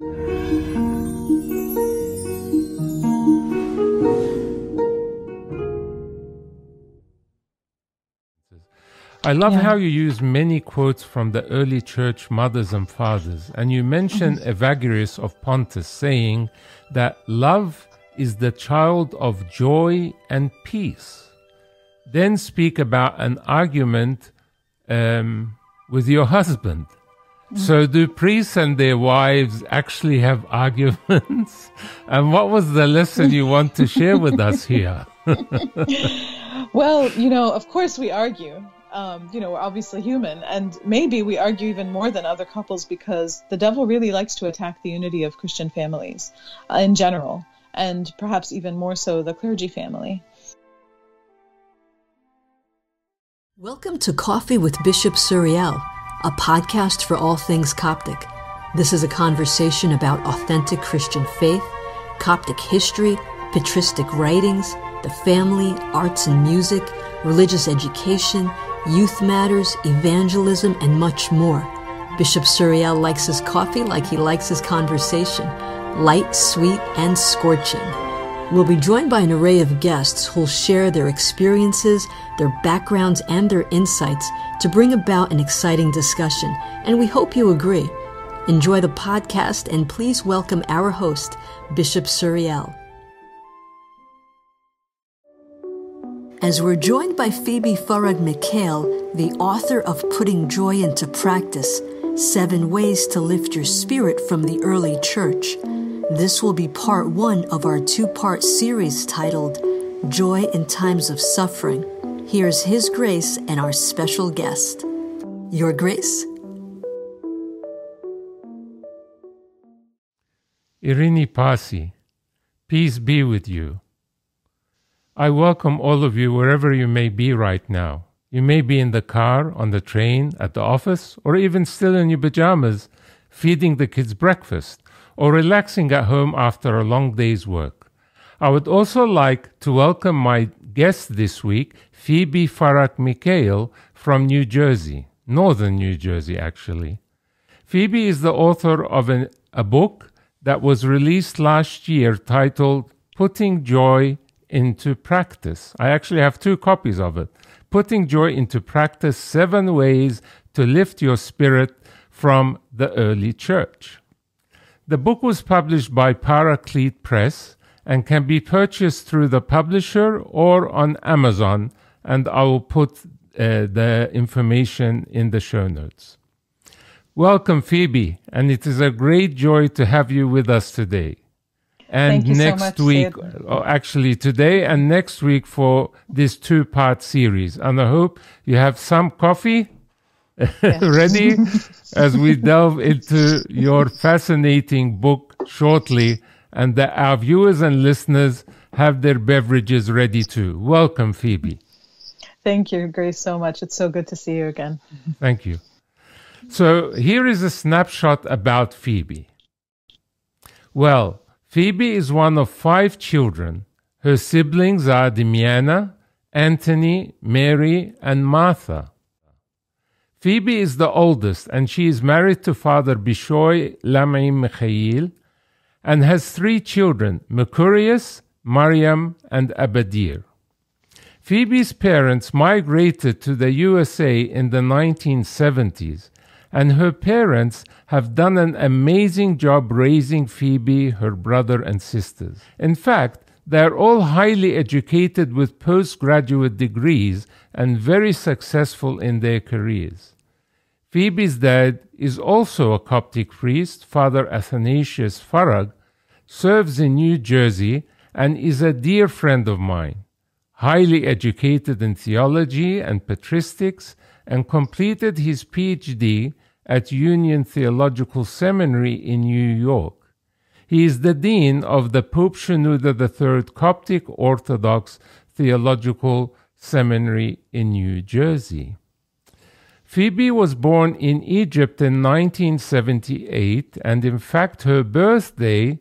I love Yeah. how you use many quotes from the early church mothers and fathers, and you mention Mm-hmm. Evagrius of Pontus saying that love is the child of joy and peace. Then speak about an argument um, with your husband. So, do priests and their wives actually have arguments? and what was the lesson you want to share with us here? Well, you know, of course we argue. Um, you know, we're obviously human, and maybe we argue even more than other couples because the devil really likes to attack the unity of Christian families uh, in general, and perhaps even more so the clergy family. Welcome to Coffee with Bishop Suriel, a podcast for all things Coptic. This is a conversation about authentic Christian faith, Coptic history, patristic writings, the family, arts and music, religious education, youth matters, evangelism, and much more. Bishop Suriel likes his coffee like he likes his conversation light, sweet, and scorching. We'll be joined by an array of guests who'll share their experiences, their backgrounds, and their insights to bring about an exciting discussion, and we hope you agree. Enjoy the podcast and please welcome our host, Bishop Suriel. As we're joined by Phoebe Farag Mikhail, the author of Putting Joy into Practice Seven Ways to Lift Your Spirit from the Early Church. This will be part one of our two part series titled Joy in Times of Suffering. Here's His Grace and our special guest. Your Grace? Irini Pasi, peace be with you. I welcome all of you wherever you may be right now. You may be in the car, on the train, at the office, or even still in your pajamas, feeding the kids breakfast, or relaxing at home after a long day's work. I would also like to welcome my guest this week, Phoebe Farag Mikhail from New Jersey, northern New Jersey, actually. Phoebe is the author of an, a book that was released last year titled Putting Joy into Practice. I actually have two copies of it. Putting Joy into Practice Seven Ways to Lift Your Spirit from the Early Church. The book was published by Paraclete Press and can be purchased through the publisher or on Amazon, and I will put uh, the information in the show notes. Welcome, Phoebe, and it is a great joy to have you with us today. And you so next much, week, Sid. oh, actually today and next week for this two part series. And I hope you have some coffee ready as we delve into your fascinating book shortly, and that our viewers and listeners have their beverages ready too. Welcome, Phoebe. Thank you, Grace, so much. It's so good to see you again. Thank you. So here is a snapshot about Phoebe. Well, Phoebe is one of five children. Her siblings are Demiana, Anthony, Mary, and Martha. Phoebe is the oldest, and she is married to Father Bishoy Lamai Mikhail and has three children Mercurius, Mariam, and Abadir. Phoebe's parents migrated to the USA in the 1970s, and her parents have done an amazing job raising Phoebe, her brother, and sisters. In fact, they are all highly educated with postgraduate degrees and very successful in their careers. Phoebe's dad is also a Coptic priest, Father Athanasius Farag, serves in New Jersey, and is a dear friend of mine highly educated in theology and patristics, and completed his PhD at Union Theological Seminary in New York. He is the dean of the Pope Shenouda III Coptic Orthodox Theological Seminary in New Jersey. Phoebe was born in Egypt in 1978, and in fact, her birthday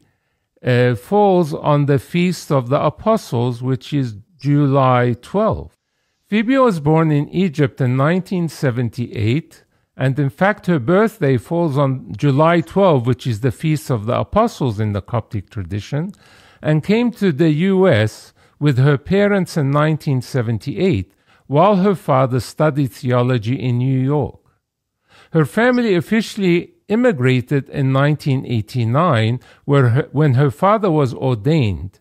uh, falls on the Feast of the Apostles, which is July 12. Phoebe was born in Egypt in 1978 And in fact, her birthday falls on July 12, which is the Feast of the Apostles in the Coptic tradition, and came to the US with her parents in 1978 while her father studied theology in New York. Her family officially immigrated in 1989 where her, when her father was ordained,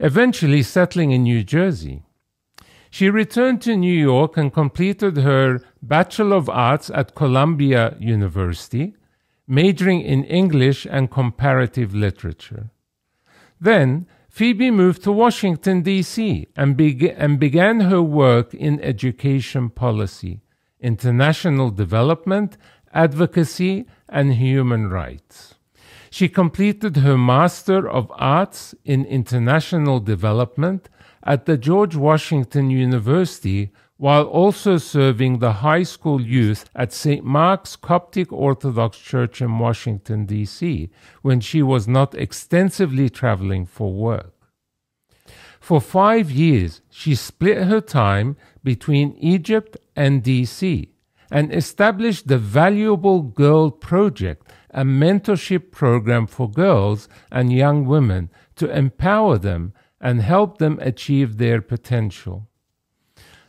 eventually settling in New Jersey. She returned to New York and completed her Bachelor of Arts at Columbia University, majoring in English and comparative literature. Then, Phoebe moved to Washington, D.C., and, and began her work in education policy, international development, advocacy, and human rights. She completed her Master of Arts in International Development at the George Washington University while also serving the high school youth at St. Mark's Coptic Orthodox Church in Washington, D.C., when she was not extensively traveling for work. For five years, she split her time between Egypt and D.C. and established the Valuable Girl Project, a mentorship program for girls and young women to empower them and help them achieve their potential.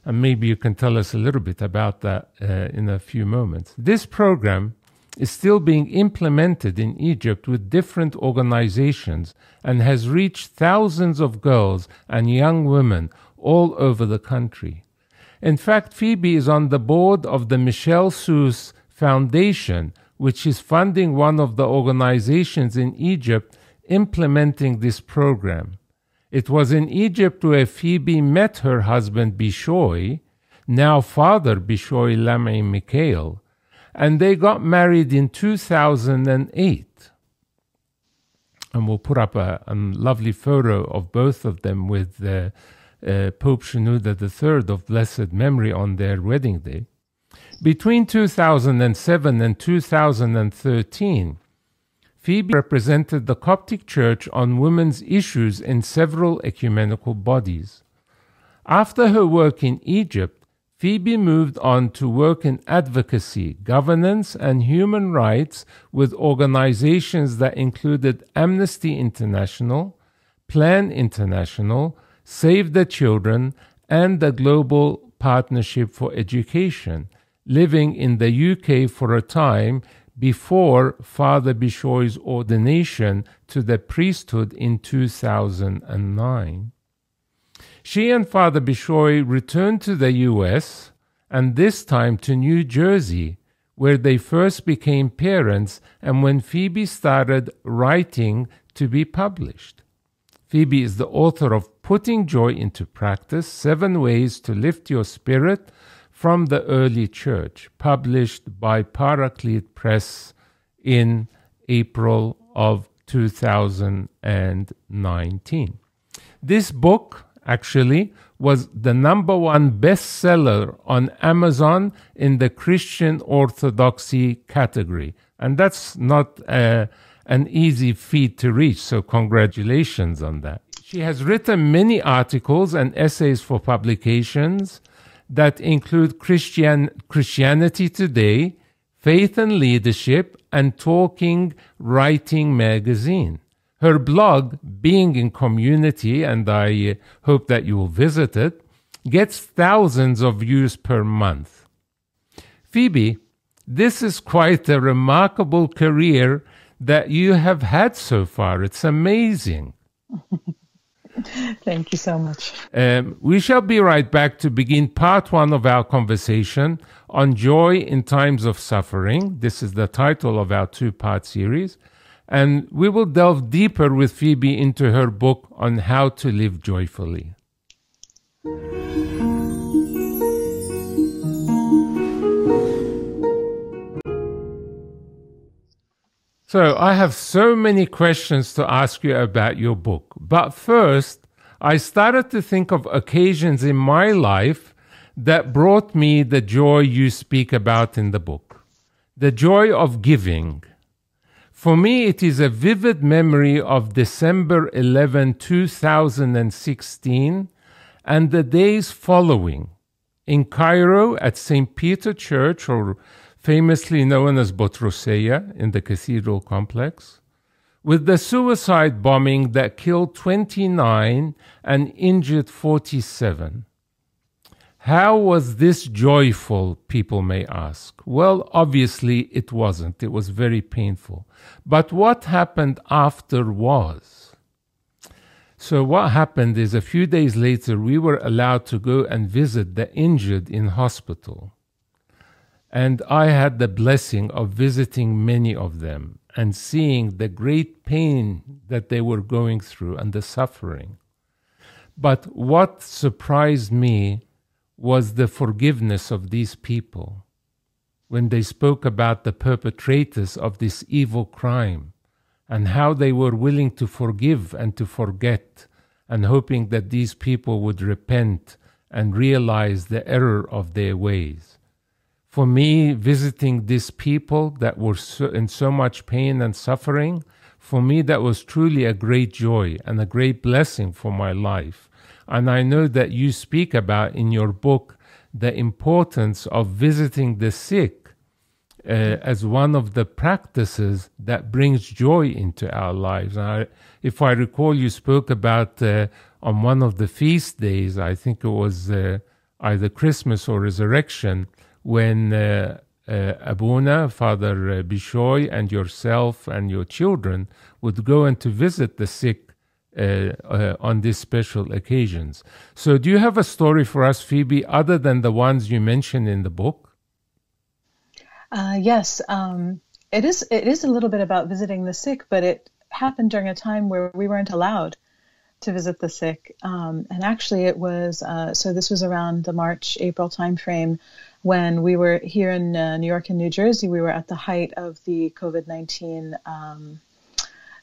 And maybe you can tell us a little bit about that uh, in a few moments. This program is still being implemented in Egypt with different organizations and has reached thousands of girls and young women all over the country. In fact, Phoebe is on the board of the Michelle Seuss Foundation, which is funding one of the organizations in Egypt implementing this program. It was in Egypt where Phoebe met her husband Bishoy, now father Bishoy Lamei Mikhail, and they got married in 2008. And we'll put up a, a lovely photo of both of them with uh, uh, Pope Shenouda III of blessed memory on their wedding day. Between 2007 and 2013, Phoebe represented the Coptic Church on women's issues in several ecumenical bodies. After her work in Egypt, Phoebe moved on to work in advocacy, governance, and human rights with organizations that included Amnesty International, Plan International, Save the Children, and the Global Partnership for Education, living in the UK for a time before Father Bishoy's ordination to the priesthood in 2009. She and Father Bishoy returned to the US and this time to New Jersey, where they first became parents and when Phoebe started writing to be published. Phoebe is the author of Putting Joy into Practice Seven Ways to Lift Your Spirit from the early church, published by Paraclete Press in April of 2019. This book actually was the number one bestseller on Amazon in the Christian Orthodoxy category. And that's not uh, an easy feat to reach, so congratulations on that. She has written many articles and essays for publications that include Christian, Christianity Today, Faith and Leadership, and Talking Writing Magazine. Her blog, Being in Community, and I uh, hope that you will visit it, gets thousands of views per month. Phoebe, this is quite a remarkable career that you have had so far. It's amazing. Thank you so much. Um, we shall be right back to begin part one of our conversation on joy in times of suffering. This is the title of our two part series. And we will delve deeper with Phoebe into her book on how to live joyfully. So, I have so many questions to ask you about your book. But first, I started to think of occasions in my life that brought me the joy you speak about in the book. The joy of giving. For me, it is a vivid memory of December 11, 2016, and the days following. In Cairo at St. Peter Church or famously known as Botroseia in the cathedral complex, with the suicide bombing that killed 29 and injured 47. How was this joyful, people may ask? Well, obviously it wasn't. It was very painful. But what happened after was? So, what happened is a few days later, we were allowed to go and visit the injured in hospital. And I had the blessing of visiting many of them and seeing the great pain that they were going through and the suffering. But what surprised me was the forgiveness of these people when they spoke about the perpetrators of this evil crime and how they were willing to forgive and to forget and hoping that these people would repent and realize the error of their ways. For me, visiting these people that were so, in so much pain and suffering, for me, that was truly a great joy and a great blessing for my life. And I know that you speak about in your book the importance of visiting the sick uh, as one of the practices that brings joy into our lives. I, if I recall, you spoke about uh, on one of the feast days, I think it was uh, either Christmas or Resurrection, when uh, uh, Abuna, Father uh, Bishoy, and yourself and your children would go and to visit the sick uh, uh, on these special occasions. So, do you have a story for us, Phoebe, other than the ones you mentioned in the book? Uh, yes, um, it is. It is a little bit about visiting the sick, but it happened during a time where we weren't allowed to visit the sick. Um, and actually, it was uh, so. This was around the March April timeframe when we were here in uh, New York and New Jersey. We were at the height of the COVID nineteen. Um,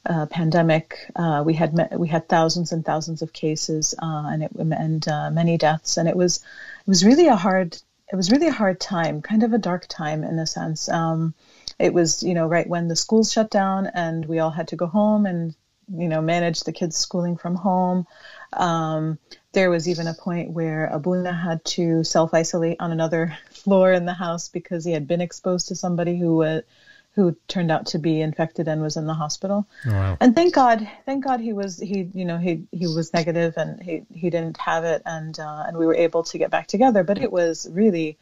uh, pandemic, uh, we had we had thousands and thousands of cases uh, and it, and uh, many deaths, and it was it was really a hard it was really a hard time, kind of a dark time in a sense. Um, it was you know right when the schools shut down and we all had to go home and you know manage the kids' schooling from home. Um, there was even a point where Abuna had to self isolate on another floor in the house because he had been exposed to somebody who was who turned out to be infected and was in the hospital. Oh, wow. And thank God, thank God he was he you know he he was negative and he he didn't have it and uh, and we were able to get back together. But it was really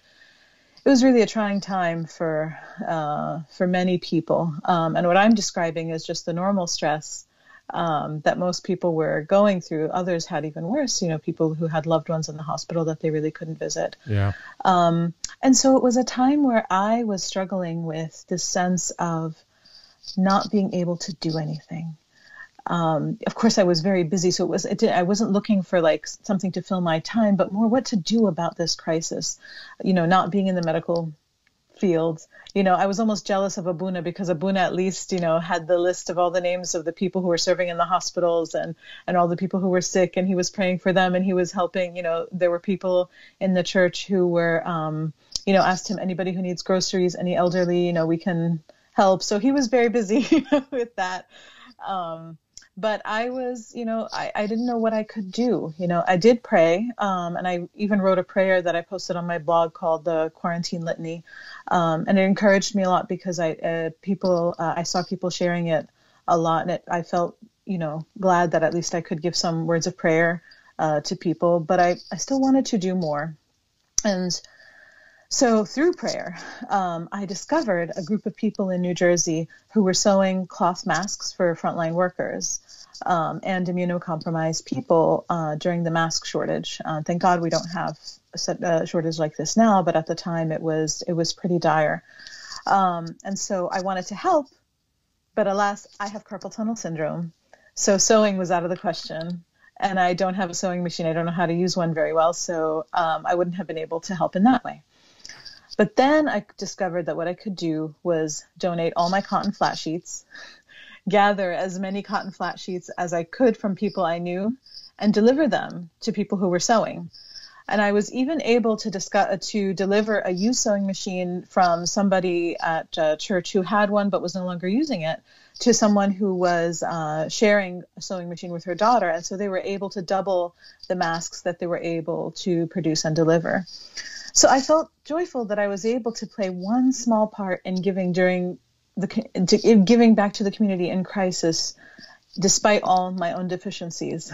it was really a trying time for uh, for many people. Um, and what I'm describing is just the normal stress um, that most people were going through. Others had even worse, you know, people who had loved ones in the hospital that they really couldn't visit. Yeah. Um, and so it was a time where I was struggling with this sense of not being able to do anything. Um, of course, I was very busy, so it was. It did, I wasn't looking for like something to fill my time, but more what to do about this crisis. You know, not being in the medical fields. You know, I was almost jealous of Abuna because Abuna at least, you know, had the list of all the names of the people who were serving in the hospitals and and all the people who were sick, and he was praying for them, and he was helping. You know, there were people in the church who were, um, you know, asked him anybody who needs groceries, any elderly, you know, we can help. So he was very busy with that. Um, but I was, you know, I, I didn't know what I could do. You know, I did pray, um, and I even wrote a prayer that I posted on my blog called the Quarantine Litany, um, and it encouraged me a lot because I uh, people uh, I saw people sharing it a lot, and it, I felt, you know, glad that at least I could give some words of prayer uh, to people. But I I still wanted to do more, and so through prayer, um, I discovered a group of people in New Jersey who were sewing cloth masks for frontline workers um, and immunocompromised people uh, during the mask shortage. Uh, thank God we don't have a shortage like this now, but at the time it was it was pretty dire. Um, and so I wanted to help, but alas, I have carpal tunnel syndrome, so sewing was out of the question. And I don't have a sewing machine. I don't know how to use one very well, so um, I wouldn't have been able to help in that way. But then I discovered that what I could do was donate all my cotton flat sheets, gather as many cotton flat sheets as I could from people I knew, and deliver them to people who were sewing. And I was even able to discuss, to deliver a used sewing machine from somebody at uh, church who had one but was no longer using it to someone who was uh, sharing a sewing machine with her daughter. And so they were able to double the masks that they were able to produce and deliver. So I felt joyful that I was able to play one small part in giving during the giving back to the community in crisis, despite all my own deficiencies.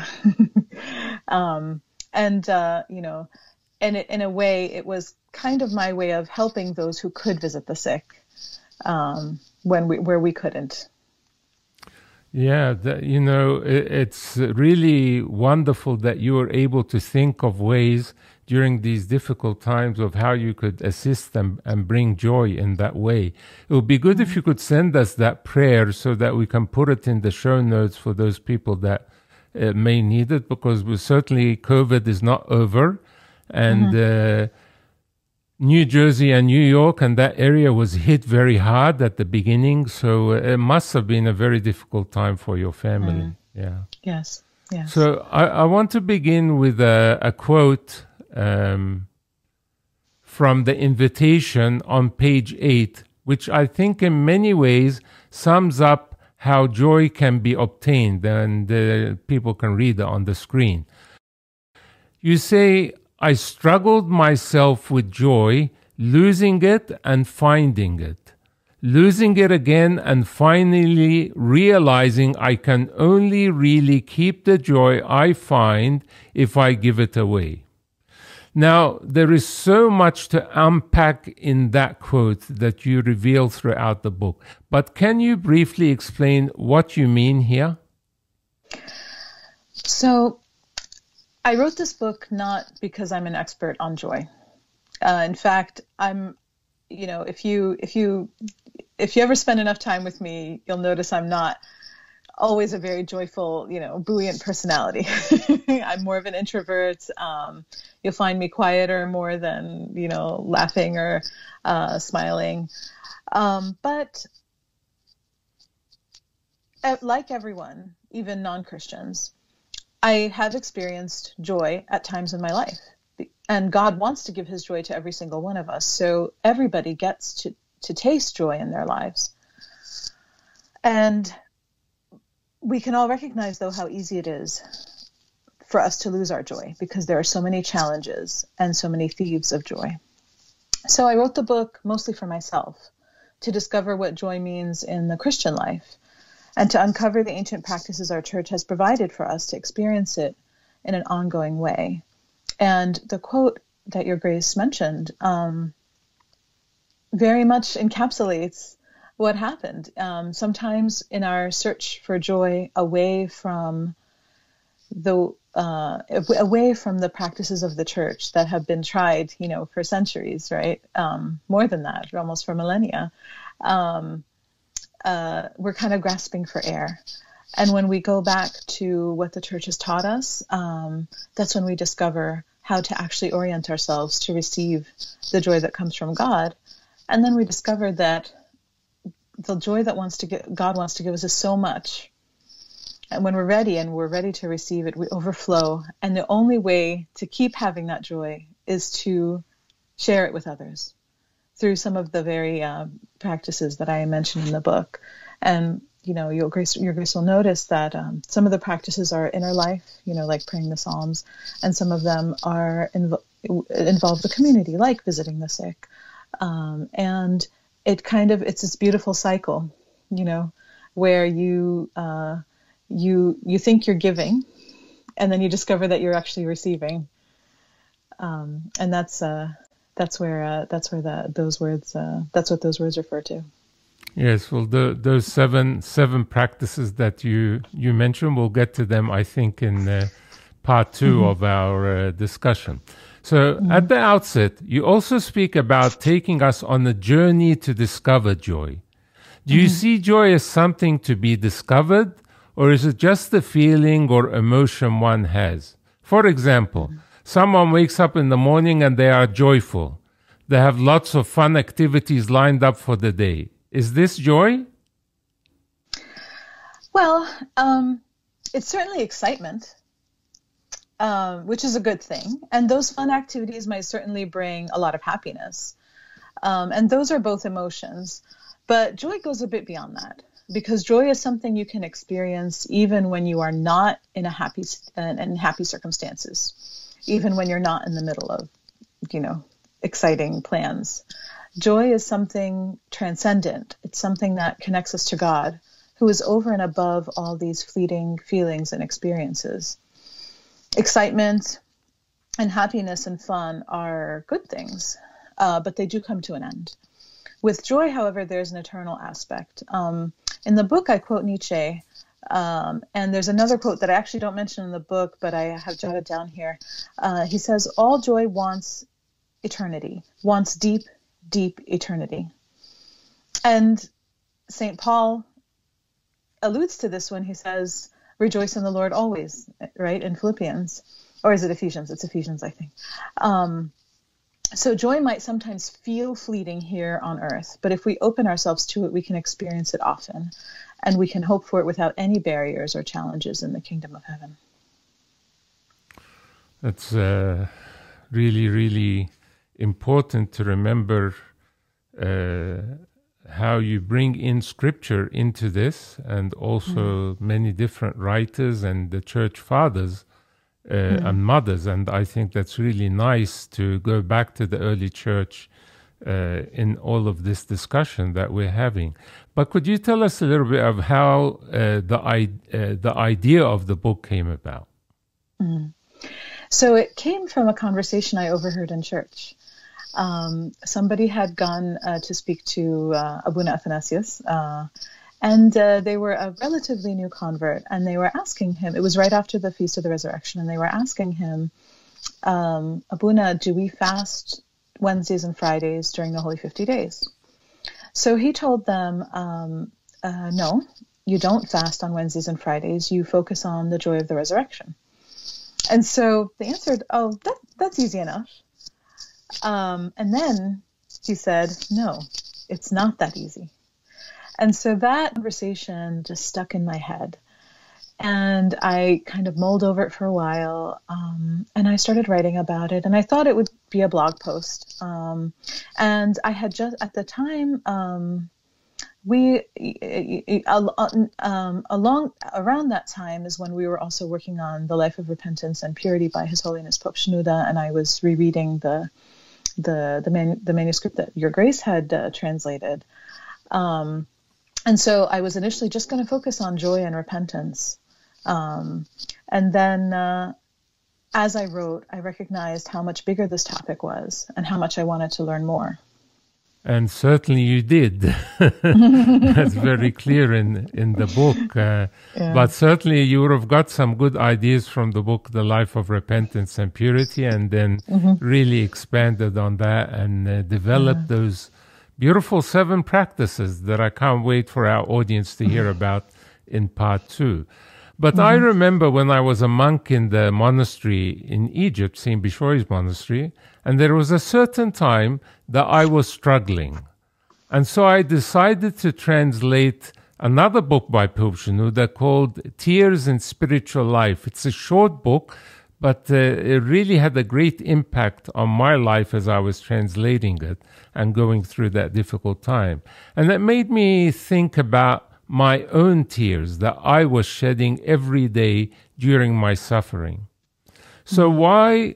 um, and uh, you know, and in a way, it was kind of my way of helping those who could visit the sick um, when we where we couldn't. Yeah, the, you know, it, it's really wonderful that you were able to think of ways during these difficult times of how you could assist them and bring joy in that way. It would be good if you could send us that prayer so that we can put it in the show notes for those people that uh, may need it because we certainly COVID is not over and mm-hmm. uh, New Jersey and New York and that area was hit very hard at the beginning. So it must have been a very difficult time for your family. Mm. Yeah. Yes. Yes. So I, I want to begin with a, a quote um, from the invitation on page eight, which I think in many ways sums up how joy can be obtained, and uh, people can read it on the screen. You say, I struggled myself with joy, losing it and finding it, losing it again and finally realizing I can only really keep the joy I find if I give it away. Now, there is so much to unpack in that quote that you reveal throughout the book, but can you briefly explain what you mean here? So, I wrote this book not because I'm an expert on joy. Uh, in fact, I'm, you know, if you if you if you ever spend enough time with me, you'll notice I'm not always a very joyful, you know, buoyant personality. I'm more of an introvert. Um, you'll find me quieter more than you know laughing or uh, smiling. Um, but like everyone, even non-Christians, I have experienced joy at times in my life. And God wants to give his joy to every single one of us. So everybody gets to, to taste joy in their lives. And we can all recognize, though, how easy it is for us to lose our joy because there are so many challenges and so many thieves of joy. So I wrote the book mostly for myself to discover what joy means in the Christian life and to uncover the ancient practices our church has provided for us to experience it in an ongoing way. And the quote that your grace mentioned um, very much encapsulates what happened. Um, sometimes in our search for joy away from the uh, away from the practices of the church that have been tried, you know, for centuries, right? Um, more than that, almost for millennia. Um, uh, we're kind of grasping for air. And when we go back to what the church has taught us, um, that's when we discover how to actually orient ourselves to receive the joy that comes from God. And then we discover that the joy that wants to get, God wants to give us is so much. And when we're ready and we're ready to receive it, we overflow. And the only way to keep having that joy is to share it with others through some of the very uh, practices that I mentioned in the book. And you know, your grace, your grace will notice that um, some of the practices are inner life, you know, like praying the Psalms, and some of them are inv- involve the community, like visiting the sick. Um, and it kind of it's this beautiful cycle, you know, where you uh, you you think you're giving, and then you discover that you're actually receiving. Um, and that's uh, that's where uh, that's where the, those words uh, that's what those words refer to. Yes, well, the, those seven seven practices that you you mentioned, we'll get to them, I think, in uh, part 2 mm-hmm. of our uh, discussion. So, mm-hmm. at the outset, you also speak about taking us on a journey to discover joy. Do you mm-hmm. see joy as something to be discovered, or is it just the feeling or emotion one has? For example, mm-hmm. Someone wakes up in the morning and they are joyful. They have lots of fun activities lined up for the day. Is this joy? Well, um, it's certainly excitement, um, which is a good thing. And those fun activities might certainly bring a lot of happiness. Um, and those are both emotions. But joy goes a bit beyond that because joy is something you can experience even when you are not in a happy in happy circumstances even when you're not in the middle of, you know, exciting plans. Joy is something transcendent. It's something that connects us to God, who is over and above all these fleeting feelings and experiences. Excitement and happiness and fun are good things, uh, but they do come to an end. With joy, however, there's an eternal aspect. Um, in the book, I quote Nietzsche, um, and there's another quote that I actually don't mention in the book, but I have jotted down here. Uh, he says, All joy wants eternity, wants deep, deep eternity. And St. Paul alludes to this when he says, Rejoice in the Lord always, right? In Philippians. Or is it Ephesians? It's Ephesians, I think. Um, so joy might sometimes feel fleeting here on earth, but if we open ourselves to it, we can experience it often, and we can hope for it without any barriers or challenges in the kingdom of heaven. That's uh, really, really important to remember uh, how you bring in scripture into this, and also mm-hmm. many different writers and the church fathers uh, mm. and mothers. And I think that's really nice to go back to the early church uh, in all of this discussion that we're having. But could you tell us a little bit of how uh, the, uh, the idea of the book came about? Mm. So it came from a conversation I overheard in church. Um, somebody had gone uh, to speak to uh, Abuna Athanasius, and uh, they were a relatively new convert, and they were asking him, it was right after the Feast of the Resurrection, and they were asking him, um, Abuna, do we fast Wednesdays and Fridays during the Holy 50 days? So he told them, um, uh, no, you don't fast on Wednesdays and Fridays. You focus on the joy of the resurrection. And so they answered, oh, that, that's easy enough. Um, and then he said, no, it's not that easy. And so that conversation just stuck in my head. And I kind of mulled over it for a while. Um, and I started writing about it. And I thought it would be a blog post. Um, and I had just, at the time, um, we um, along around that time is when we were also working on the life of repentance and purity by His Holiness Pope Shenouda, and I was rereading the the the, manu- the manuscript that Your Grace had uh, translated. Um, and so I was initially just going to focus on joy and repentance. Um, and then uh, as I wrote, I recognized how much bigger this topic was and how much I wanted to learn more. And certainly you did. That's very clear in, in the book. Uh, yeah. But certainly you would have got some good ideas from the book, The Life of Repentance and Purity, and then mm-hmm. really expanded on that and uh, developed yeah. those beautiful seven practices that I can't wait for our audience to hear about in part two. But mm-hmm. I remember when I was a monk in the monastery in Egypt, St. Bishoy's Monastery, and there was a certain time that I was struggling. And so I decided to translate another book by Pope Shenouda called Tears in Spiritual Life. It's a short book, but uh, it really had a great impact on my life as I was translating it and going through that difficult time. And that made me think about my own tears that I was shedding every day during my suffering. So, mm-hmm. why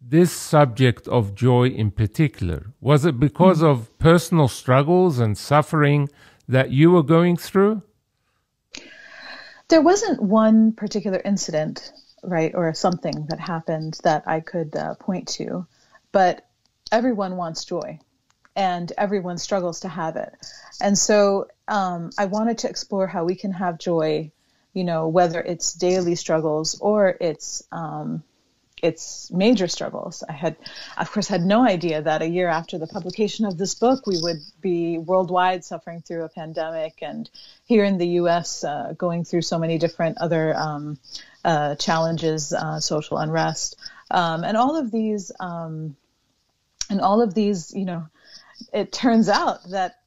this subject of joy in particular? Was it because mm-hmm. of personal struggles and suffering that you were going through? There wasn't one particular incident, right, or something that happened that I could uh, point to, but everyone wants joy and everyone struggles to have it. And so um, I wanted to explore how we can have joy, you know, whether it's daily struggles or it's um, it's major struggles. I had, of course, had no idea that a year after the publication of this book, we would be worldwide suffering through a pandemic, and here in the U.S., uh, going through so many different other um, uh, challenges, uh, social unrest, um, and all of these, um, and all of these, you know, it turns out that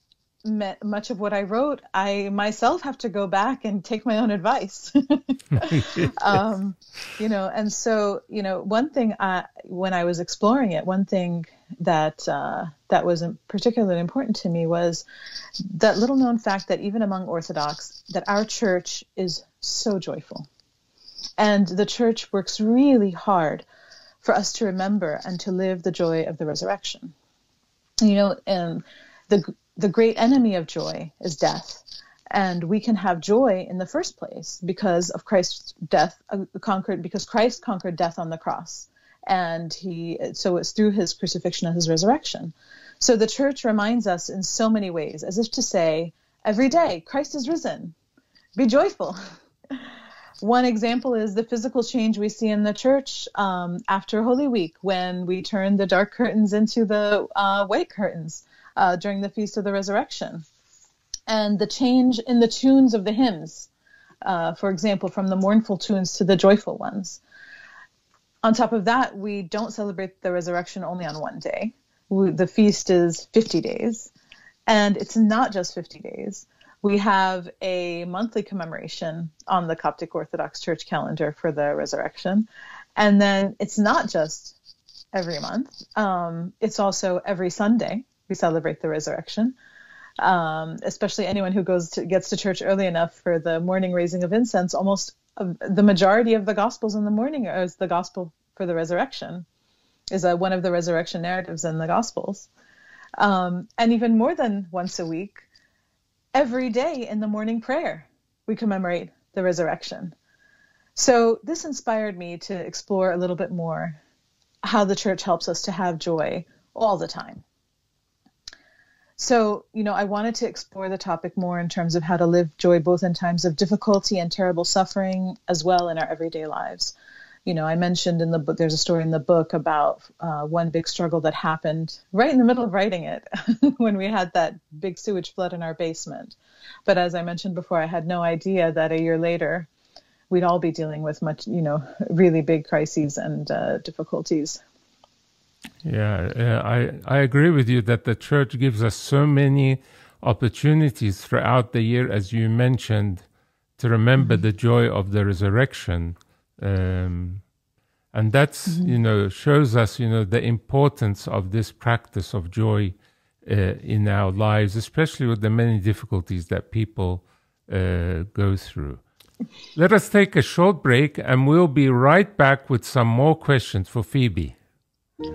much of what I wrote, I myself have to go back and take my own advice. um, you know, and so you know, one thing I, when I was exploring it, one thing that uh, that was particularly important to me was that little known fact that even among Orthodox, that our church is so joyful, and the church works really hard for us to remember and to live the joy of the resurrection. You know, and the the great enemy of joy is death. And we can have joy in the first place because of Christ's death uh, conquered, because Christ conquered death on the cross. And he, so it's through his crucifixion and his resurrection. So the church reminds us in so many ways, as if to say, every day, Christ is risen. Be joyful. One example is the physical change we see in the church um, after Holy Week when we turn the dark curtains into the uh, white curtains uh, during the Feast of the Resurrection. And the change in the tunes of the hymns, uh, for example, from the mournful tunes to the joyful ones. On top of that, we don't celebrate the resurrection only on one day. We, the feast is 50 days, and it's not just 50 days we have a monthly commemoration on the Coptic Orthodox Church calendar for the resurrection. And then it's not just every month, um, it's also every Sunday we celebrate the resurrection. Um, especially anyone who goes to gets to church early enough for the morning raising of incense. Almost uh, the majority of the Gospels in the morning is the Gospel for the resurrection, is a, one of the resurrection narratives in the Gospels. Um, and even more than once a week, every day in the morning prayer, we commemorate the resurrection. So this inspired me to explore a little bit more how the church helps us to have joy all the time. So, you know, I wanted to explore the topic more in terms of how to live joy both in times of difficulty and terrible suffering, as well in our everyday lives you know, I mentioned in the book, there's a story in the book about uh, one big struggle that happened right in the middle of writing it when we had that big sewage flood in our basement. But as I mentioned before, I had no idea that a year later we'd all be dealing with much, you know, really big crises and uh, difficulties. Yeah, uh, I I agree with you that the church gives us so many opportunities throughout the year, as you mentioned, to remember mm-hmm. the joy of the resurrection um, and that's mm-hmm. you know shows us you know the importance of this practice of joy uh, in our lives, especially with the many difficulties that people uh, go through. Let us take a short break, and we'll be right back with some more questions for Phoebe. What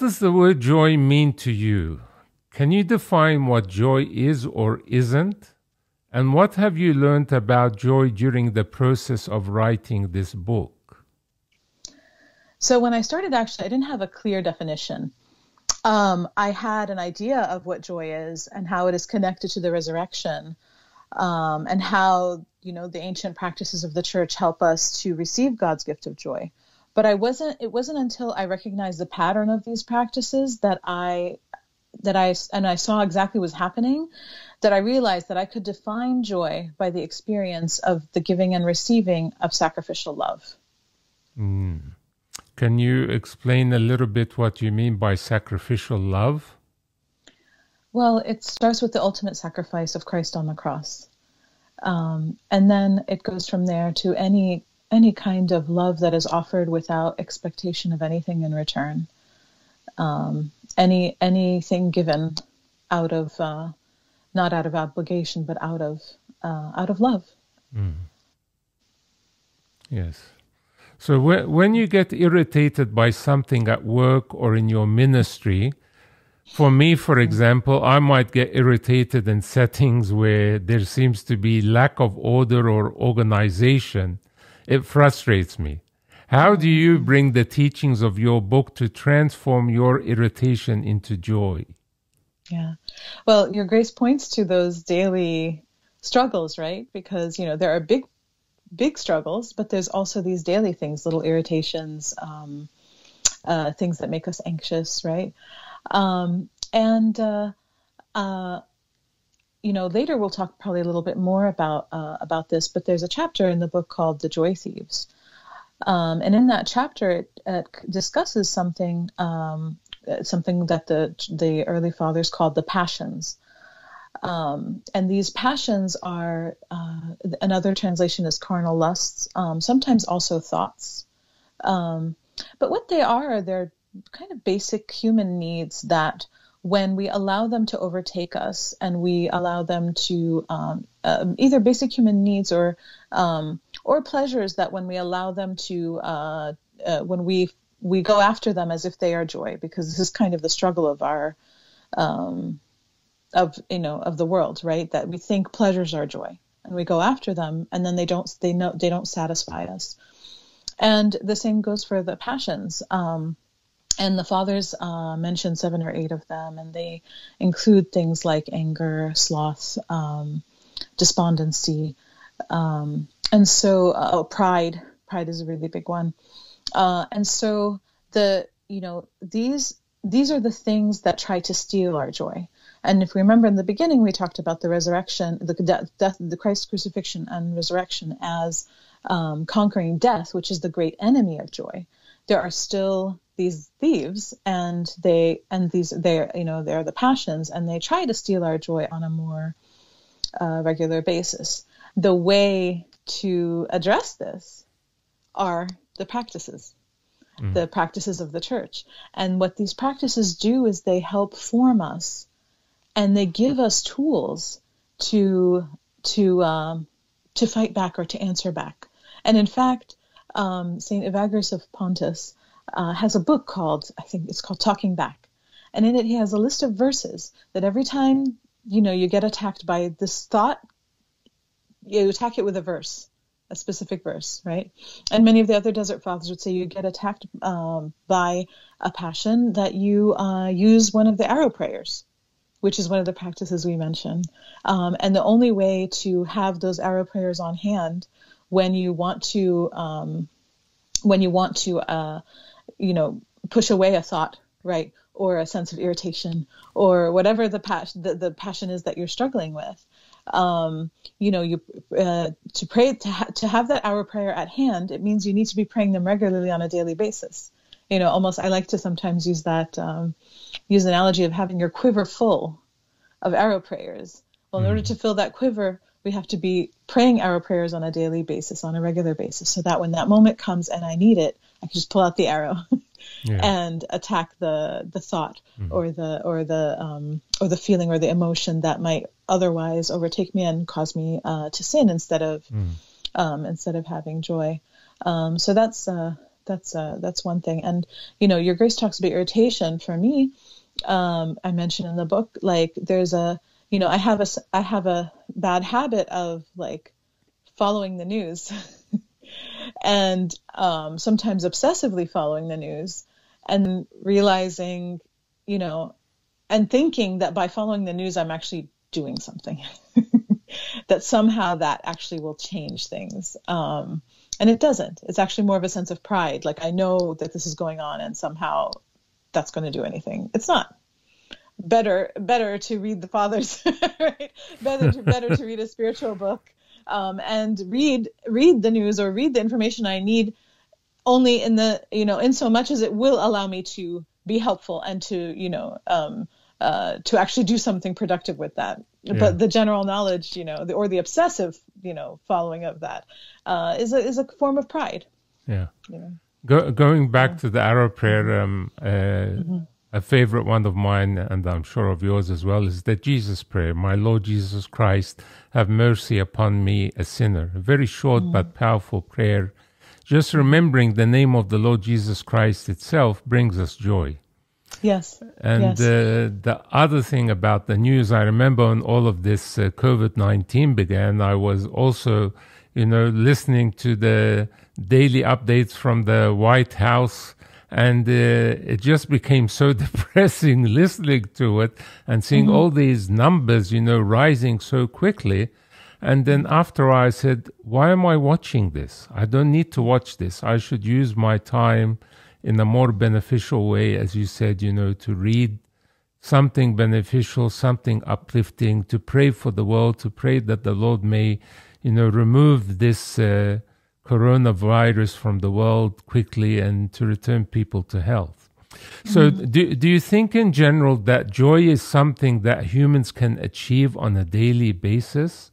does the word joy mean to you? Can you define what joy is or isn't? And what have you learned about joy during the process of writing this book? So, when I started, actually, I didn't have a clear definition. Um, I had an idea of what joy is and how it is connected to the resurrection, um, and how you know the ancient practices of the church help us to receive God's gift of joy. But I wasn't. It wasn't until I recognized the pattern of these practices that I that I and I saw exactly what was happening, that I realized that I could define joy by the experience of the giving and receiving of sacrificial love. Mm. Can you explain a little bit what you mean by sacrificial love? Well, it starts with the ultimate sacrifice of Christ on the cross, um, and then it goes from there to any any kind of love that is offered without expectation of anything in return um, any anything given out of uh, not out of obligation, but out of uh, out of love. Mm. Yes. So when when you get irritated by something at work or in your ministry, for me, for example, I might get irritated in settings where there seems to be lack of order or organization. It frustrates me. How do you bring the teachings of your book to transform your irritation into joy? Yeah. Well, your grace points to those daily struggles, right? Because, you know, there are big, big struggles, but there's also these daily things, little irritations, um, uh, things that make us anxious, right? Um, and, uh, uh, you know, later we'll talk probably a little bit more about uh, about this, but there's a chapter in the book called "The Joy Thieves," Um, and in that chapter, it, it discusses something um, something that the the early fathers called the passions. Um, and these passions are uh, another translation is carnal lusts, um, sometimes also thoughts. Um, but what they are, they're kind of basic human needs that when we allow them to overtake us and we allow them to um, uh, either basic human needs or um, or pleasures that when we allow them to uh, uh, when we we go after them as if they are joy because this is kind of the struggle of our um, of you know of the world right? That we think pleasures are joy and we go after them and then they don't they know they don't satisfy us. And the same goes for the passions. Um, and the fathers uh, mention seven or eight of them, and they include things like anger, sloth, um, despondency, um, and so uh, oh, pride. Pride is a really big one, uh, and so the you know these these are the things that try to steal our joy. And if we remember in the beginning, we talked about the resurrection, the death, the Christ crucifixion and resurrection as um, conquering death, which is the great enemy of joy. There are still these thieves and they and these they're you know they're the passions and they try to steal our joy on a more uh, regular basis. The way to address this are the practices mm. the practices of the church. And what these practices do is they help form us and they give us tools to to um, to fight back or to answer back. And in fact um, Saint Evagrius of Pontus uh, has a book called, I think it's called Talking Back. And in it, he has a list of verses that every time, you know, you get attacked by this thought, you attack it with a verse, a specific verse, right? And many of the other desert fathers would say you get attacked um, by a passion that you uh, use one of the arrow prayers, which is one of the practices we mentioned. Um, and the only way to have those arrow prayers on hand when you want to, um, when you want to, uh, you know, push away a thought, right? Or a sense of irritation or whatever the passion, the, the passion is that you're struggling with. Um, you know, you uh, to pray to ha- to have that arrow prayer at hand. It means you need to be praying them regularly on a daily basis. You know, almost I like to sometimes use that um, use the analogy of having your quiver full of arrow prayers. Well, in order to fill that quiver, we have to be praying our prayers on a daily basis, on a regular basis, so that when that moment comes and I need it, I can just pull out the arrow yeah. and attack the the thought mm-hmm. or the or the um, or the feeling or the emotion that might otherwise overtake me and cause me uh, to sin instead of mm. um, instead of having joy. Um, so that's uh, that's uh, that's one thing. And you know, your grace talks about irritation. For me, um, I mentioned in the book, like there's a you know, I have a I have a bad habit of like following the news. and um, sometimes obsessively following the news and realizing, you know, and thinking that by following the news, I'm actually doing something. that somehow that actually will change things. Um, and it doesn't. It's actually more of a sense of pride. Like I know that this is going on, and somehow that's going to do anything. It's not. Better, better to read the fathers, right? Better, to, better to read a spiritual book um, and read read the news or read the information I need only in the you know in so much as it will allow me to be helpful and to you know um, uh, to actually do something productive with that. Yeah. But the general knowledge, you know, the, or the obsessive, you know, following of that uh, is a is a form of pride. Yeah. Go, going back yeah. to the arrow prayer, um, uh, mm-hmm. A favorite one of mine, and I'm sure of yours as well, is the Jesus prayer. My Lord Jesus Christ, have mercy upon me, a sinner. A very short mm. but powerful prayer. Just remembering the name of the Lord Jesus Christ itself brings us joy. Yes. And yes. Uh, the other thing about the news, I remember when all of this uh, COVID 19 began, I was also, you know, listening to the daily updates from the White House and uh, it just became so depressing listening to it and seeing mm-hmm. all these numbers, you know, rising so quickly. And then after I said, why am I watching this? I don't need to watch this. I should use my time in a more beneficial way, as you said, you know, to read something beneficial, something uplifting, to pray for the world, to pray that the Lord may, you know, remove this uh, coronavirus from the world quickly and to return people to health. So, mm-hmm. do, do you think in general that joy is something that humans can achieve on a daily basis?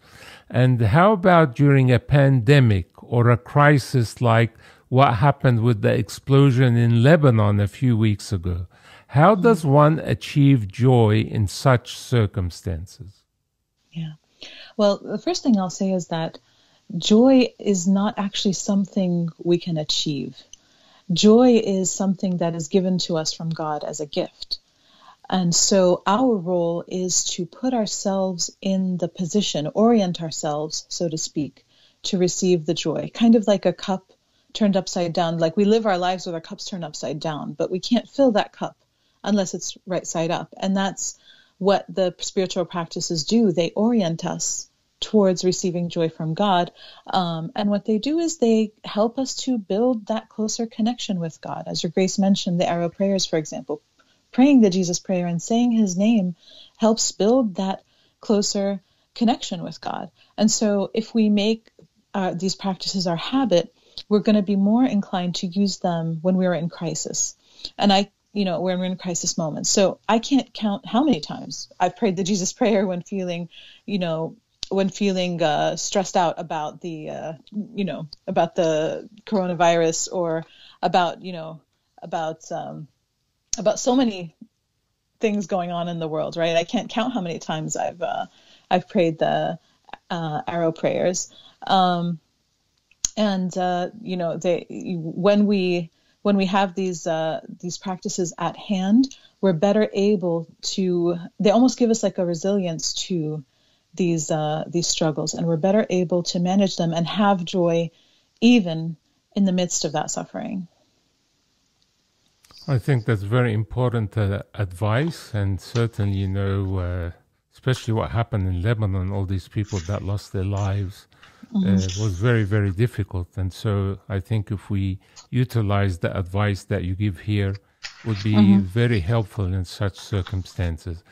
And how about during a pandemic or a crisis like what happened with the explosion in Lebanon a few weeks ago? How does one achieve joy in such circumstances? Yeah. Well, the first thing I'll say is that joy is not actually something we can achieve. Joy is something that is given to us from God as a gift. And so our role is to put ourselves in the position, orient ourselves, so to speak, to receive the joy, kind of like a cup turned upside down. Like we live our lives with our cups turned upside down, but we can't fill that cup unless it's right side up. And that's what the spiritual practices do. They orient us towards receiving joy from God. Um, and what they do is they help us to build that closer connection with God. As your grace mentioned, the arrow prayers, for example, praying the Jesus prayer and saying his name helps build that closer connection with God. And so if we make uh, these practices our habit, we're going to be more inclined to use them when we're in crisis. And I, you know, when we're in crisis moments. So I can't count how many times I've prayed the Jesus prayer when feeling, you know, when feeling uh, stressed out about the, uh, you know, about the coronavirus or about, you know, about um, about so many things going on in the world, right? I can't count how many times I've uh, I've prayed the uh, arrow prayers, um, and uh, you know, they when we when we have these uh, these practices at hand, we're better able to. They almost give us like a resilience to these uh, these struggles, and we're better able to manage them and have joy, even in the midst of that suffering. I think that's very important uh, advice, and certainly, you know, uh, especially what happened in Lebanon, all these people that lost their lives uh, mm-hmm. was very, very difficult. And so, I think if we utilize the advice that you give here, would be mm-hmm. very helpful in such circumstances.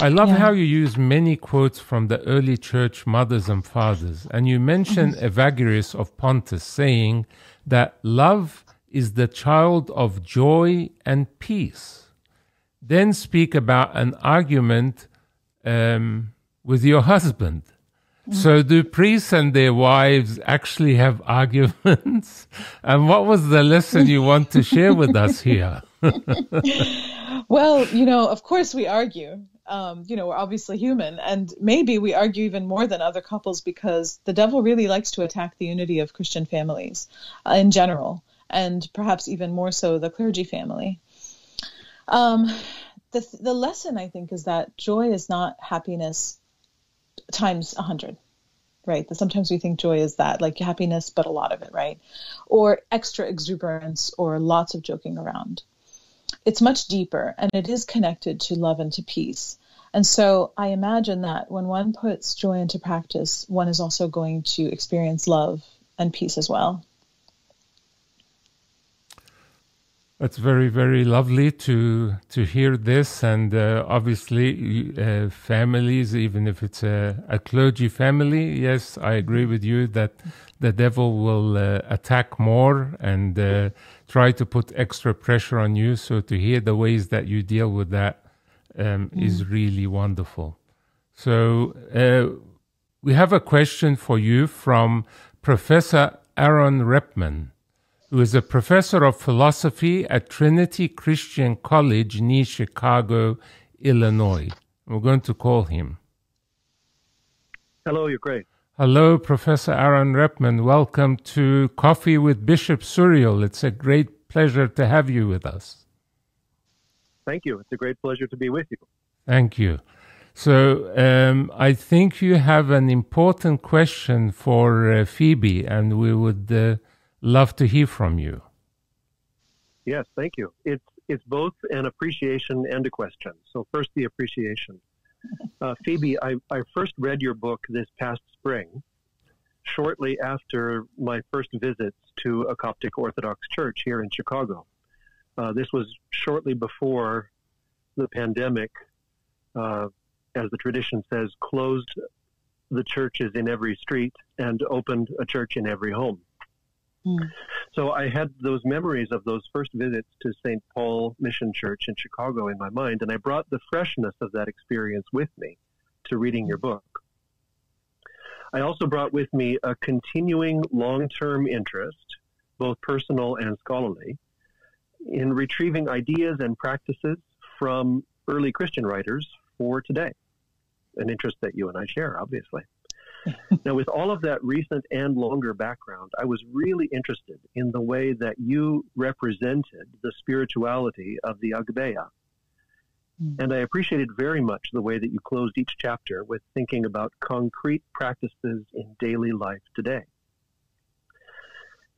I love yeah. how you use many quotes from the early church mothers and fathers, and you mention mm-hmm. Evagrius of Pontus saying that love is the child of joy and peace. Then speak about an argument um, with your husband. Mm. So, do priests and their wives actually have arguments? and what was the lesson you want to share with us here? well, you know, of course we argue. Um, you know, we're obviously human, and maybe we argue even more than other couples because the devil really likes to attack the unity of Christian families uh, in general and perhaps even more so the clergy family. Um, the, the lesson, I think, is that joy is not happiness times a hundred, right? That sometimes we think joy is that, like happiness, but a lot of it, right? Or extra exuberance or lots of joking around. It's much deeper and it is connected to love and to peace. And so I imagine that when one puts joy into practice, one is also going to experience love and peace as well. It's very, very lovely to to hear this, and uh, obviously, uh, families, even if it's a, a, clergy family, yes, I agree with you that the devil will uh, attack more and uh, try to put extra pressure on you. So to hear the ways that you deal with that um, mm. is really wonderful. So uh, we have a question for you from Professor Aron Reppmann who is a professor of philosophy at Trinity Christian College near Chicago, Illinois. We're going to call him. Hello, you're great. Hello, Professor Aron Reppmann. Welcome to Coffee with Bishop Suriel. It's a great pleasure to have you with us. Thank you. It's a great pleasure to be with you. Thank you. So, um, I think you have an important question for uh, Phoebe, and we would uh, love to hear from you. Yes, thank you. It's it's both an appreciation and a question. So first, the appreciation. Uh, Phoebe, I, I first read your book this past spring, shortly after my first visits to a Coptic Orthodox church here in Chicago. Uh, this was shortly before the pandemic, uh, as the tradition says, closed the churches in every street and opened a church in every home. Mm. So I had those memories of those first visits to St. Paul Mission Church in Chicago in my mind, and I brought the freshness of that experience with me to reading your book. I also brought with me a continuing long term interest, both personal and scholarly, in retrieving ideas and practices from early Christian writers for today, an interest that you and I share, obviously. now, with all of that recent and longer background, I was really interested in the way that you represented the spirituality of the Agbeya. Mm. And I appreciated very much the way that you closed each chapter with thinking about concrete practices in daily life today.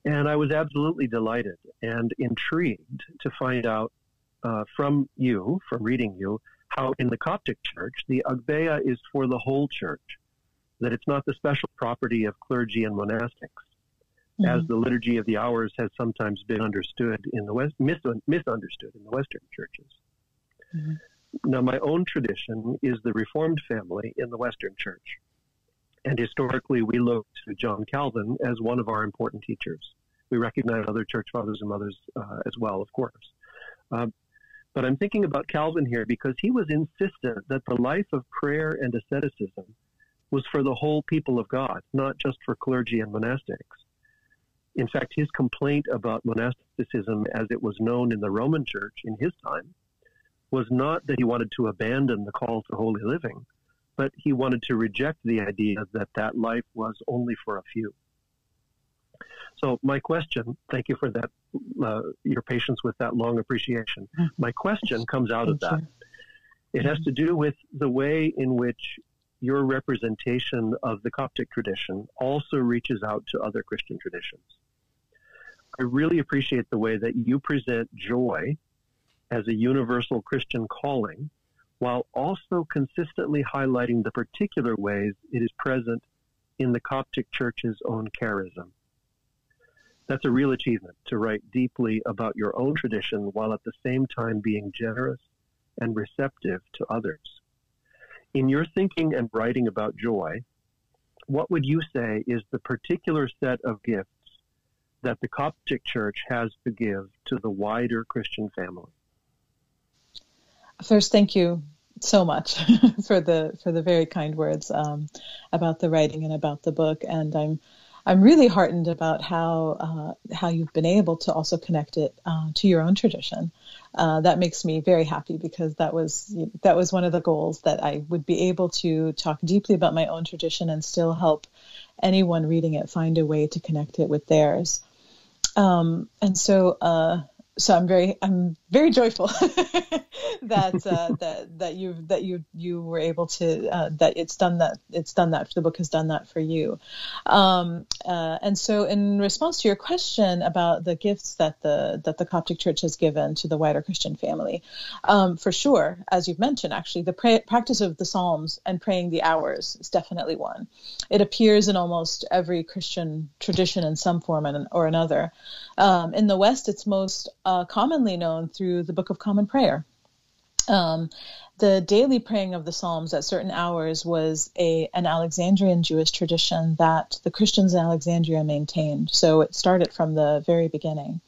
And I was absolutely delighted and intrigued to find out uh, from you, from reading you, how in the Coptic Church, the Agbeya is for the whole church, that it's not the special property of clergy and monastics, mm-hmm. as the Liturgy of the Hours has sometimes been understood in the West, mis- misunderstood in the Western churches. Mm-hmm. Now, my own tradition is the Reformed family in the Western church. And historically, we look to John Calvin as one of our important teachers. We recognize other church fathers and mothers uh, as well, of course. Uh, but I'm thinking about Calvin here because he was insistent that the life of prayer and asceticism was for the whole people of God, not just for clergy and monastics. In fact, his complaint about monasticism as it was known in the Roman church in his time was not that he wanted to abandon the call to holy living, but he wanted to reject the idea that that life was only for a few. So my question, thank you for that, uh, your patience with that long appreciation. Mm-hmm. My question comes out of that. It has to do with the way in which your representation of the Coptic tradition also reaches out to other Christian traditions. I really appreciate the way that you present joy as a universal Christian calling while also consistently highlighting the particular ways it is present in the Coptic Church's own charism. That's a real achievement to write deeply about your own tradition while at the same time being generous and receptive to others. In your thinking and writing about joy, what would you say is the particular set of gifts that the Coptic Church has to give to the wider Christian family? First, thank you so much for the for the very kind words um, about the writing and about the book, and I'm I'm really heartened about how uh, how you've been able to also connect it uh, to your own tradition. Uh, that makes me very happy because that was that was one of the goals that I would be able to talk deeply about my own tradition and still help anyone reading it find a way to connect it with theirs. Um, and so uh, so I'm very I'm very joyful that uh, that that you that you you were able to uh, that it's done that it's done that the book has done that for you. Um, uh, and so in response to your question about the gifts that the that the Coptic Church has given to the wider Christian family um, for sure as you've mentioned actually the pra- practice of the Psalms and praying the hours is definitely one. It appears in almost every Christian tradition in some form or another um, in the West it's most uh, commonly known through the Book of Common Prayer. Um, the daily praying of the Psalms at certain hours was a an Alexandrian Jewish tradition that the Christians in Alexandria maintained. So it started from the very beginning.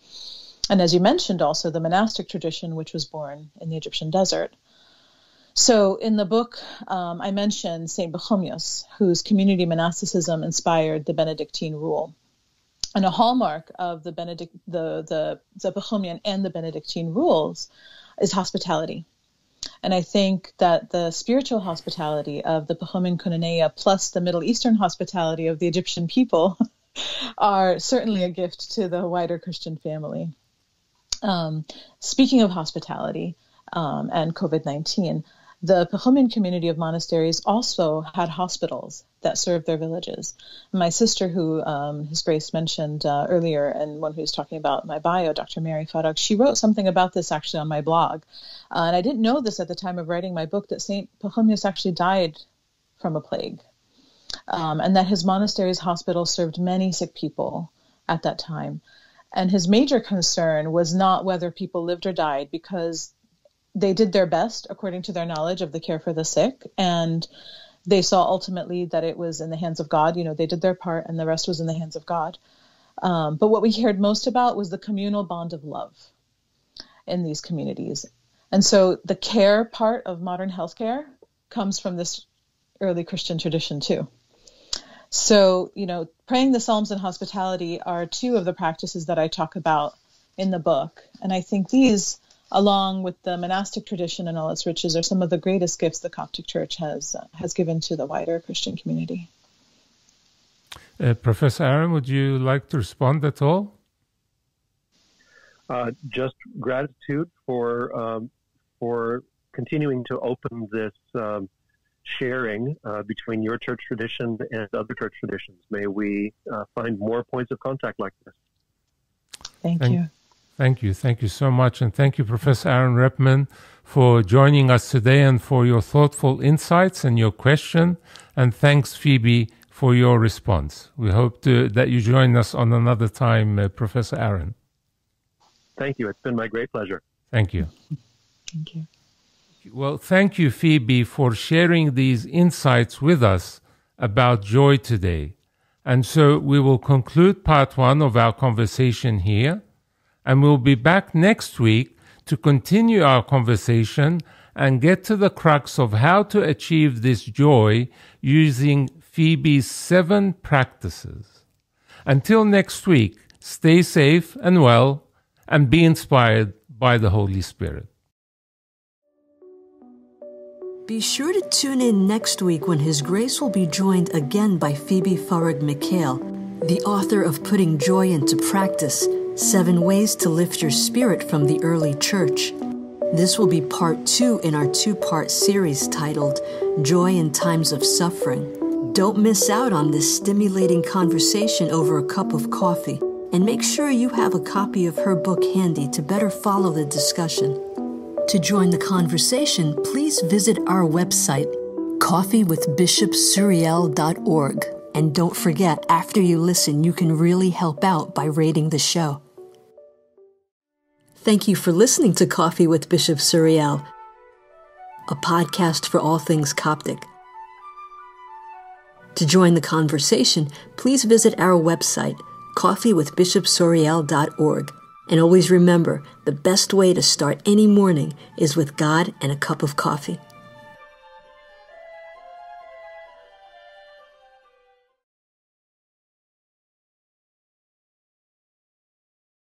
And as you mentioned, also the monastic tradition, which was born in the Egyptian desert. So in the book, um, I mentioned St. Pachomius, whose community monasticism inspired the Benedictine rule. And a hallmark of the Benedict, the the the Pachomian and the Benedictine rules is hospitality. And I think that the spiritual hospitality of the Pachomian Koinonia plus the Middle Eastern hospitality of the Egyptian people are certainly a gift to the wider Christian family. Um, speaking of hospitality um, and COVID 19, the Pachomian community of monasteries also had hospitals that served their villages. My sister, who um, His Grace mentioned uh, earlier, and one who's talking about my bio, Dr. Mary Farag, she wrote something about this actually on my blog. Uh, and I didn't know this at the time of writing my book that St. Pachomius actually died from a plague. Um, and that his monastery's hospital served many sick people at that time. And his major concern was not whether people lived or died, because they did their best according to their knowledge of the care for the sick and they saw ultimately that it was in the hands of god. You know they did their part and the rest was in the hands of god. Um, but what we cared most about was the communal bond of love in these communities. And so the care part of modern healthcare comes from this early christian tradition too. So you know praying the psalms and hospitality are two of the practices that i talk about in the book. And i think these along with the monastic tradition and all its riches, are some of the greatest gifts the Coptic Church has uh, has given to the wider Christian community. Uh, Professor Aron, would you like to respond at all? Uh, just gratitude for um, for continuing to open this um, sharing uh, between your church tradition and other church traditions. May we uh, find more points of contact like this. Thank, thank you. Thank you. Thank you so much. And thank you, Professor Aron Reppmann, for joining us today and for your thoughtful insights and your question. And thanks, Phoebe, for your response. We hope to, that you join us on another time, uh, Professor Aron. Thank you. It's been my great pleasure. Thank you. Thank you. Well, thank you, Phoebe, for sharing these insights with us about joy today. And so we will conclude part one of our conversation here, and we'll be back next week to continue our conversation and get to the crux of how to achieve this joy using Phoebe's seven practices. Until next week, stay safe and well, and be inspired by the Holy Spirit. Be sure to tune in next week when His Grace will be joined again by Phoebe Farag Mikhail, the author of Putting Joy into Practice Seven Ways to Lift Your Spirit from the Early Church. This will be part two in our two part series titled Joy in Times of Suffering. Don't miss out on this stimulating conversation over a cup of coffee, and make sure you have a copy of her book handy to better follow the discussion. To join the conversation, please visit our website, coffeewithbishopsuriel.org. And don't forget, after you listen, you can really help out by rating the show. Thank you for listening to Coffee with Bishop Suriel, a podcast for all things Coptic. To join the conversation, please visit our website, coffeewithbishopsuriel.org. And always remember the best way to start any morning is with God and a cup of coffee.